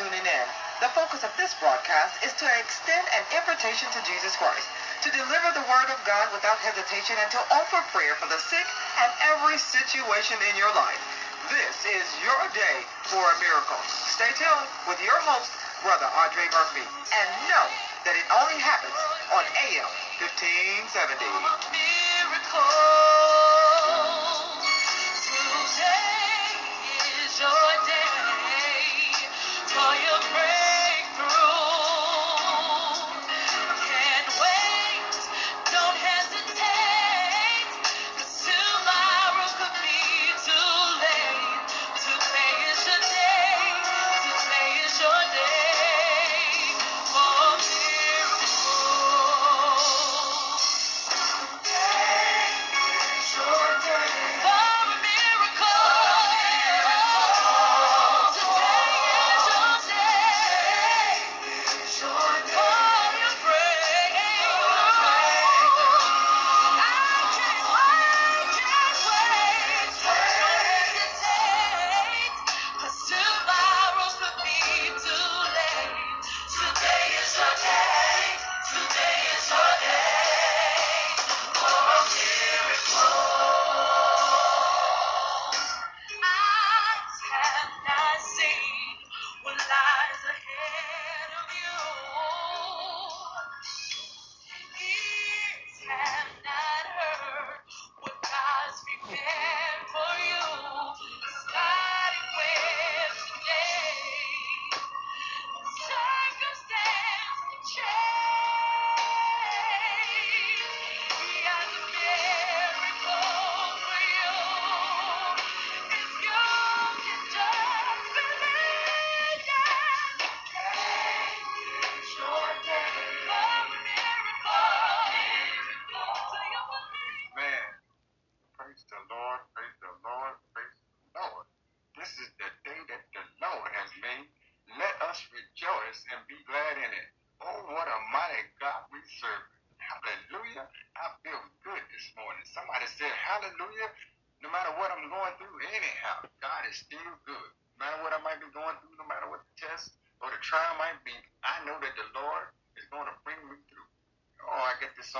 tuning in. The focus of this broadcast is to extend an invitation to Jesus Christ, to deliver the word of God without hesitation, and to offer prayer for the sick and every situation in your life. This is your day for a miracle. Stay tuned with your host, Brother Andre Murphy, and know that it only happens on AM 1570.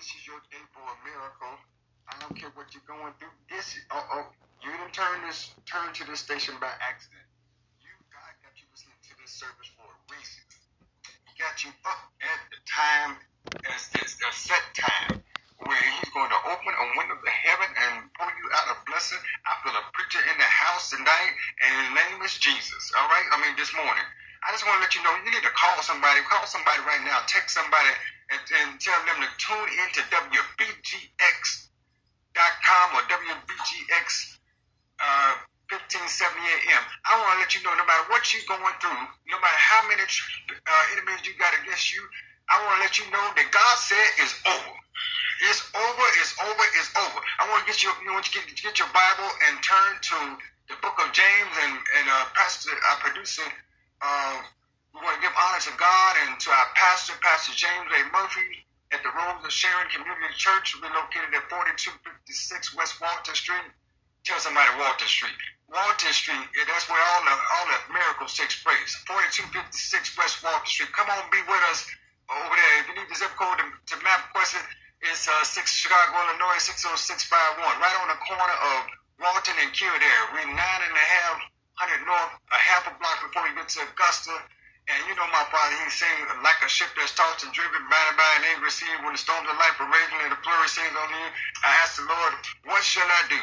this is your day for a miracle. I don't care what you're going through. This is, uh oh, you didn't turn this turn to this station by accident. You, God got you listening to this service for a reason. He got you up at the time as this a set time where He's going to open a window to heaven and pour you out a blessing. I feel a preacher in the house tonight, and his name is Jesus. All right? I mean, this morning. I just want to let you know you need to call somebody. Call somebody right now. Text somebody and, and tell them to tune in to WBGX.com or WBGX uh, 1570 AM. I want to let you know no matter what you're going through, no matter how many uh, enemies you got against you, I want to let you know that God said it's over. It's over, it's over, it's over. I want to get you, you want to get, get your Bible and turn to the book of James and, and uh, Pastor, our producer, uh, we want to give honor to God and to our pastor, Pastor James A. Murphy at the Rose of Sharon Community Church. We're located at 4256 West Walton Street. Tell somebody Walton Street. Walton Street, that's where all the all the miracles takes place. 4256 West Walton Street. Come on, be with us over there. If you need the zip code to, to map question, it's uh, 6 Chicago, Illinois, 60651. Right on the corner of Walton and Kildare. We're nine and a half hundred north, a half a block before you get to Augusta. And you know my father, he's saying like a ship that's tossed and driven and by and ain't received when the storms of life are raging and the flurry sings on you. I asked the Lord, what shall I do?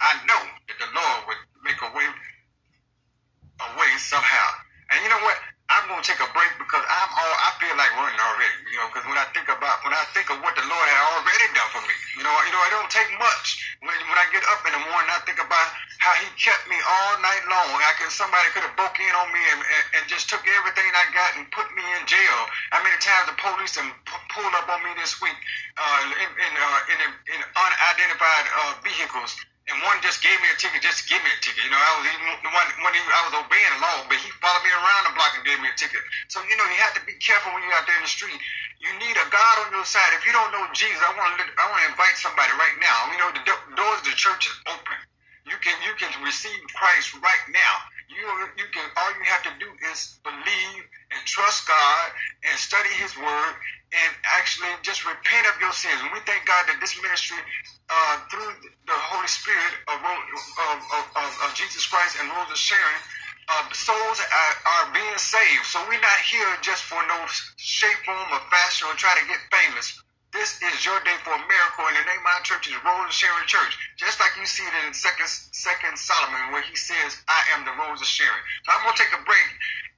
I know that the Lord would make a way, a way somehow. And you know what? I'm gonna take a break because I'm all I feel like running already. You know, because when I think about when I think of what the Lord had already done for me, you know, you know, it don't take much. When when I get up in the morning, I think about how He kept me all night long. I could somebody could have broke in on me and, and, and just took everything I got and put me in jail. How many times the police and pulled up on me this week uh, in in, uh, in, in unidentified uh, vehicles? and one just gave me a ticket, just give me a ticket. You know, I was even the one I was obeying the law, but he followed me around the block and gave me a ticket. So you know, you have to be careful when you're out there in the street. You need a God on your side. If you don't know Jesus, I want to I want to invite somebody right now. You know, the do- doors of the church is open. You can you can receive Christ right now. You you can all you have to do is believe and trust God and study His Word and actually just repent of your sins. And we thank God that this ministry uh, through the Holy Spirit of, of, of, of Jesus Christ and Rose of Sharon, uh, souls are, are, being saved. So we're not here just for no shape, form, or fashion or try to get famous. This is your day for a miracle, and the name of my church is Rose of Sharon Church. Just like you see it in Second Second Solomon, where he says, "I am the Rose of Sharon." So I'm gonna take a break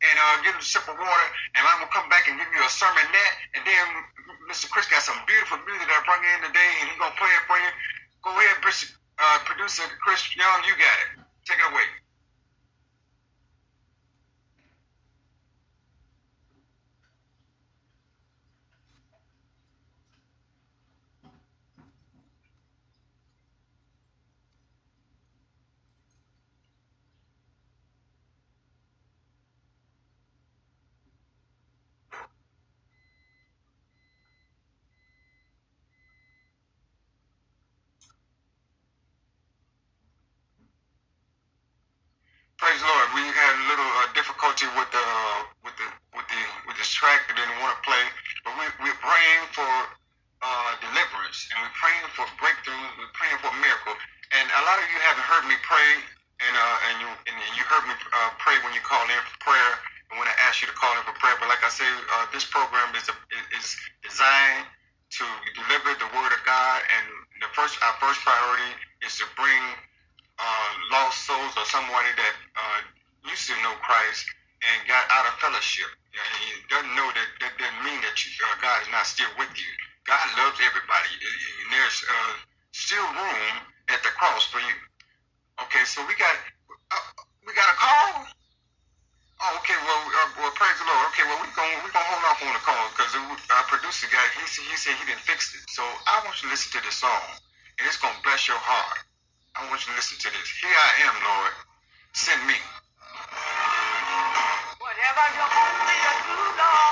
and uh, get a sip of water, and I'm gonna come back and give you a sermon. sermonette, and then Mr. Chris got some beautiful music that I brought in today, and he's gonna play it for you. Go ahead, uh, producer Chris Young, you got it. Take it away. Praise the Lord. We had a little uh, difficulty with the with the with the with this track. I didn't want to play, but we we're praying for uh, deliverance and we're praying for breakthrough. We're praying for a miracle. And a lot of you haven't heard me pray, and uh, and you and you heard me uh, pray when you called in for prayer and when I asked you to call in for prayer. But like I say, uh, this program is a, is designed to deliver the word of God, and the first our first priority is to bring uh, lost souls or somebody that uh, to know Christ and got out of fellowship. he doesn't know that that doesn't mean that you, uh, God is not still with you. God loves everybody, and there's uh, still room at the cross for you. Okay, so we got uh, we got a call. Oh, okay. Well, uh, well, praise the Lord. Okay, well, we're gonna we're gonna hold off on the call because our producer guy he he said he didn't fix it. So I want you to listen to this song, and it's gonna bless your heart. I want you to listen to this. Here I am, Lord. Send me. Whatever you want me to do,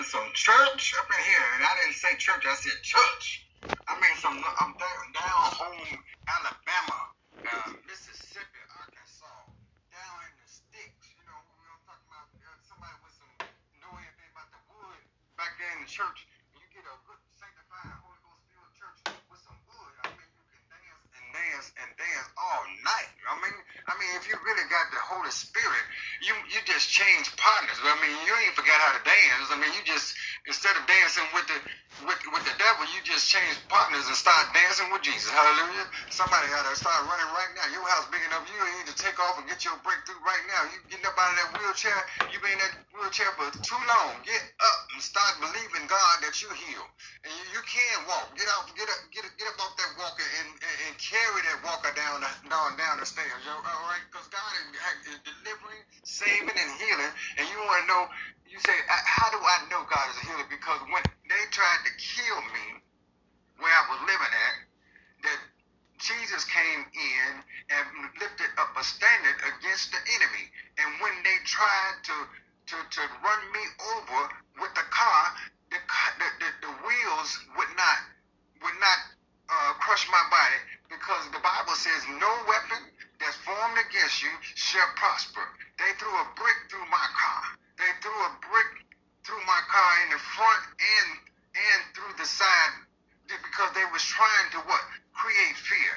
we some church up in here, and I didn't say church. I said church. I mean, some. I'm down, down home, Alabama, uh, Mississippi, Arkansas, down in the sticks. You know, we were talking about uh, somebody with some know anything about the wood back there in the church. You get a good sanctified Holy Ghost filled church with some wood. I mean, you can dance and dance and dance all night. I mean, I mean, if you really got the Holy Spirit, you you just change partners. I mean, you ain't forgot how to dance. I mean, you just instead of dancing with the with, with the devil, you just change partners and start dancing with Jesus. Hallelujah. Somebody got to start running right now. Your house big enough, you need to take off and get your breakthrough right now. You getting up out of that wheelchair, you been in that wheelchair for too long. Get up and start believing God that you heal. And you, you can walk. Get out, get up, get, get up off that walker and, and, and carry that walker down the, down, down the stairs. All right? Because God is, is delivering, saving, and healing. And you want to know you say, how do I know God is a healer? Because when they tried to kill me where I was living at, that Jesus came in and lifted up a standard against the enemy. And when they tried to to, to run me over with the car, the, the, the, the wheels would not would not uh, crush my body because the Bible says no weapon that's formed against you shall prosper. They threw a brick through my car. They threw a brick through my car in the front and and through the side because they was trying to what create fear.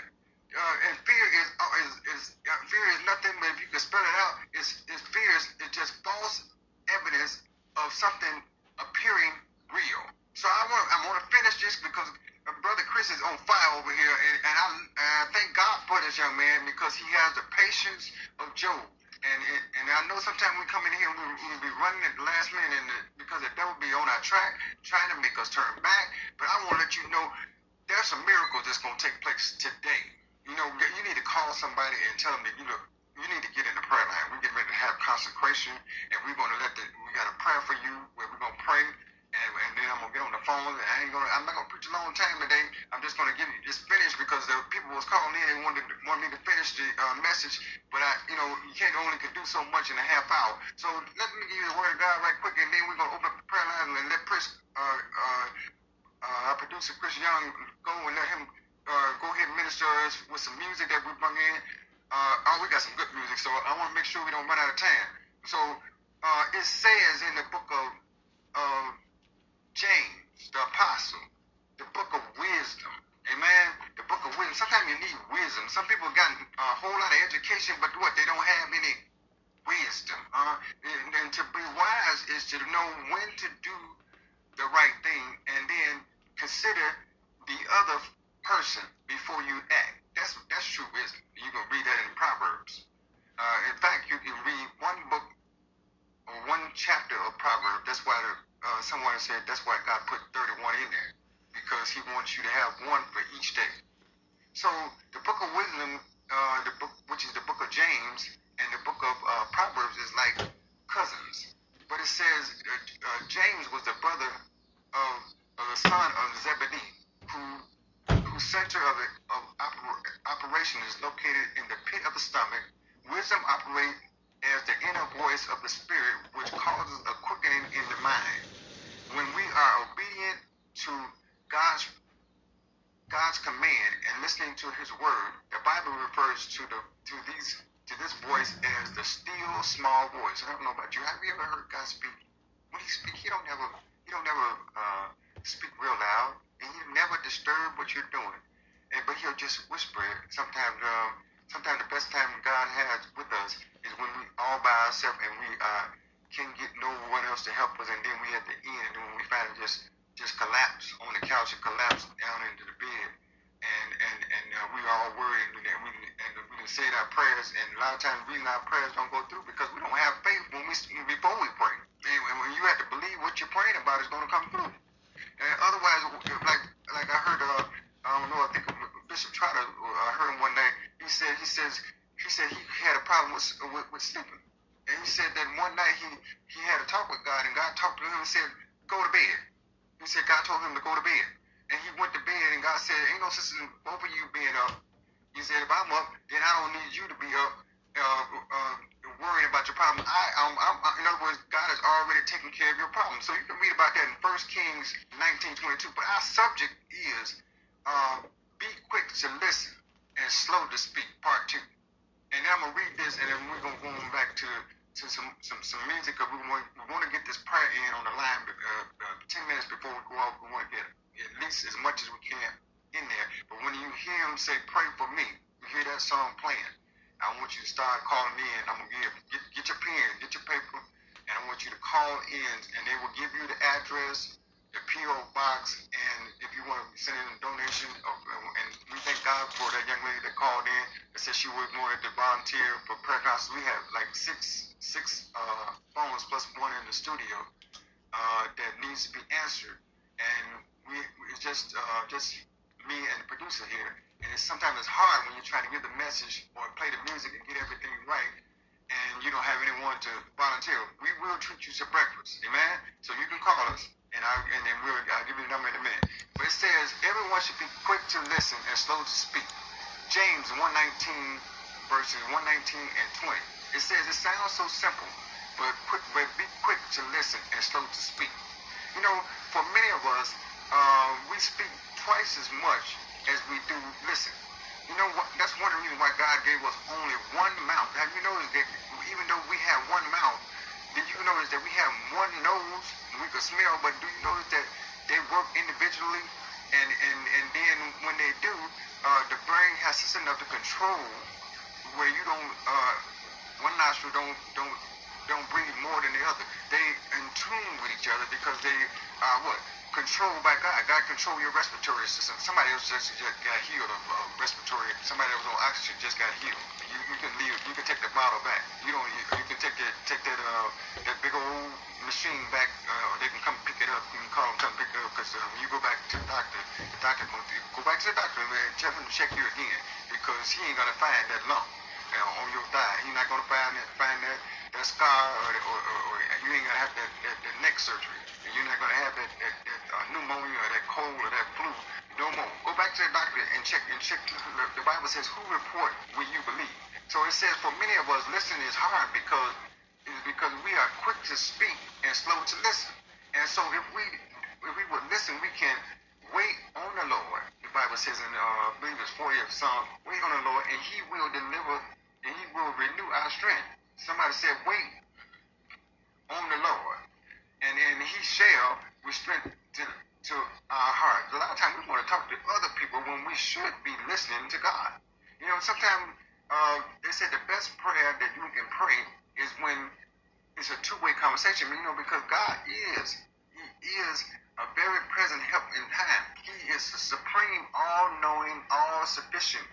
Uh, and fear is uh, is, is uh, fear is nothing but if you can spell it out, it's, it's fear is it's just false evidence of something appearing real. So I want I want to finish this because uh, brother Chris is on fire over here, and, and I, I thank God for man because he has the patience of Job. And and I know sometimes we come in here and we'll be running at the last minute and the, because the devil be on our track trying to make us turn back. But I want to let you know there's a miracle that's going to take place today. You know, you need to call somebody and tell them that you know you need to get in the prayer line. We're getting ready to have consecration, and we're going to let the we got a prayer for you where we're going to pray and, and then I'm gonna get on the phone. And I ain't gonna, I'm not gonna preach a long time today. I'm just gonna give you just finish because the people was calling in and wanted want me to finish the uh, message, but I, you know, you can't only can do so much in a half hour. So let me give you the word of God right quick, and then we're gonna open up the prayer line and let Chris, uh, uh, uh, our producer Chris Young, go and let him uh, go ahead and minister us with some music that we bring in. Uh, oh, we got some good music, so I want to make sure we don't run out of time. So uh, it says in the book of uh, James, the apostle, the book of wisdom. Amen. The book of wisdom. Sometimes you need wisdom. Some people got a whole lot of education, but what? They don't have any wisdom. Uh, and, and to be wise is to know when to do the right thing and then consider the other person before you act. That's that's true wisdom. You can read that in Proverbs. Uh, in fact, you can read one book or one chapter of Proverbs. That's why the someone said that's why God put 31 in there because He wants you to have one for each day. So the book of wisdom, uh, the book which is the book of James, and the book of uh, Proverbs is like cousins. But it says uh, uh, James was the brother of, of the son of Zebedee, who whose center of, it, of oper- operation is located in the pit of the stomach. Wisdom operates as the inner voice of the Spirit, which causes a quickening in the mind. When we are obedient to God's God's command and listening to His word, the Bible refers to the to these to this voice as the still small voice. I don't know about you. Have you ever heard God speak? When He speak, He don't never He don't never uh, speak real loud, and He never disturb what you're doing. And but He'll just whisper it. Sometimes. Um, sometimes the best time God has with us is when we all by ourselves and we uh, can't get no one else to help us, and then we at the end, when we finally just just collapse on the couch and collapse down into the bed, and and and uh, we all worried, and we and we done said our prayers, and a lot of times reason our prayers don't go through because we don't have faith when we before we pray, and when you have to believe what you're praying about is going to come through. And otherwise, like like I heard, uh, I don't know, I think Bishop Trotter, uh, I heard him one day. He said he says he said he had a problem with, with, with sleeping. And he said that one night he, he had a talk with God, and God talked to him and said, Go to bed. He said God told him to go to bed. And he went to bed, and God said, Ain't no sense in both of you being up. He said, If I'm up, then I don't need you to be up uh, uh, worrying about your problem. I, um, I'm, in other words, God has already taken care of your problem. So you can read about that in 1 Kings 19:22. But our subject is uh, be quick to listen and slow to speak, part two. And then I'm gonna read this, and then we're gonna go on back to to some music. Cause we want we want to get this prayer in on the line. Uh, uh, Ten minutes before we go out, we want to get at least as much as we can in there. But when you hear him say, "Pray for me," you hear that song playing. I want you to start calling in. I'm gonna give get, get your pen, get your paper, and I want you to call in, and they will give you the address the P.O. box, and if you want to send in a donation, of, and we thank God for that young lady that called in that said she would wanted to volunteer for prayer council. We have like six six uh, phones plus one in the studio uh, that needs to be answered, and we it's just uh, just me and the producer here, and it's sometimes it's hard when you're trying to give the message or play the music and get everything right. And you don't have anyone to volunteer. We will treat you to breakfast, amen. So you can call us and I and then we'll I'll give you the number in a minute. But it says everyone should be quick to listen and slow to speak. James 119 verses 119 and 20. It says it sounds so simple, but quick, but be quick to listen and slow to speak. You know, for many of us, uh, we speak twice as much as we do listen. You know what? That's one of the reasons why God gave us only one mouth. Have you noticed that even though we have one mouth, did you notice that we have one nose we can smell, but do you notice that they work individually? And and, and then when they do, uh, the brain has system enough to control where you don't uh, one nostril don't don't don't breathe more than the other. They in tune with each other because they are what controlled by God. God control your respiratory system. Somebody else just, just got healed of uh, respiratory. Somebody that was on oxygen just got healed. You, you can leave. You can take the bottle back. You don't. You, you can take that take that uh, that big old machine back. Uh, they can come pick it up. You can call them come pick it up because uh, when you go back to the doctor, the doctor to go back to the doctor and tell him to check you again because he ain't gonna find that lump uh, on your thigh. He's not gonna find that find that that scar or, or, or, or you ain't gonna have that, that, that neck surgery. You're not gonna have that, that, that pneumonia or that cold or that flu no more. Go back to the doctor and check and check. The Bible says, "Who report will you believe?" So it says, for many of us, listening is hard because because we are quick to speak and slow to listen. And so if we if we would listen, we can wait on the Lord. The Bible says in uh, I believe it's 40th Psalm, wait on the Lord, and He will deliver, and He will renew our strength. Somebody said, wait on the Lord, and and He shall restore to, to our hearts. A lot of times we want to talk to other people when we should be listening to God. You know, sometimes uh, they said the best prayer that you can pray is when it's a two-way conversation. You know, because God is He is a very present help in time. He is the supreme, all-knowing, all-sufficient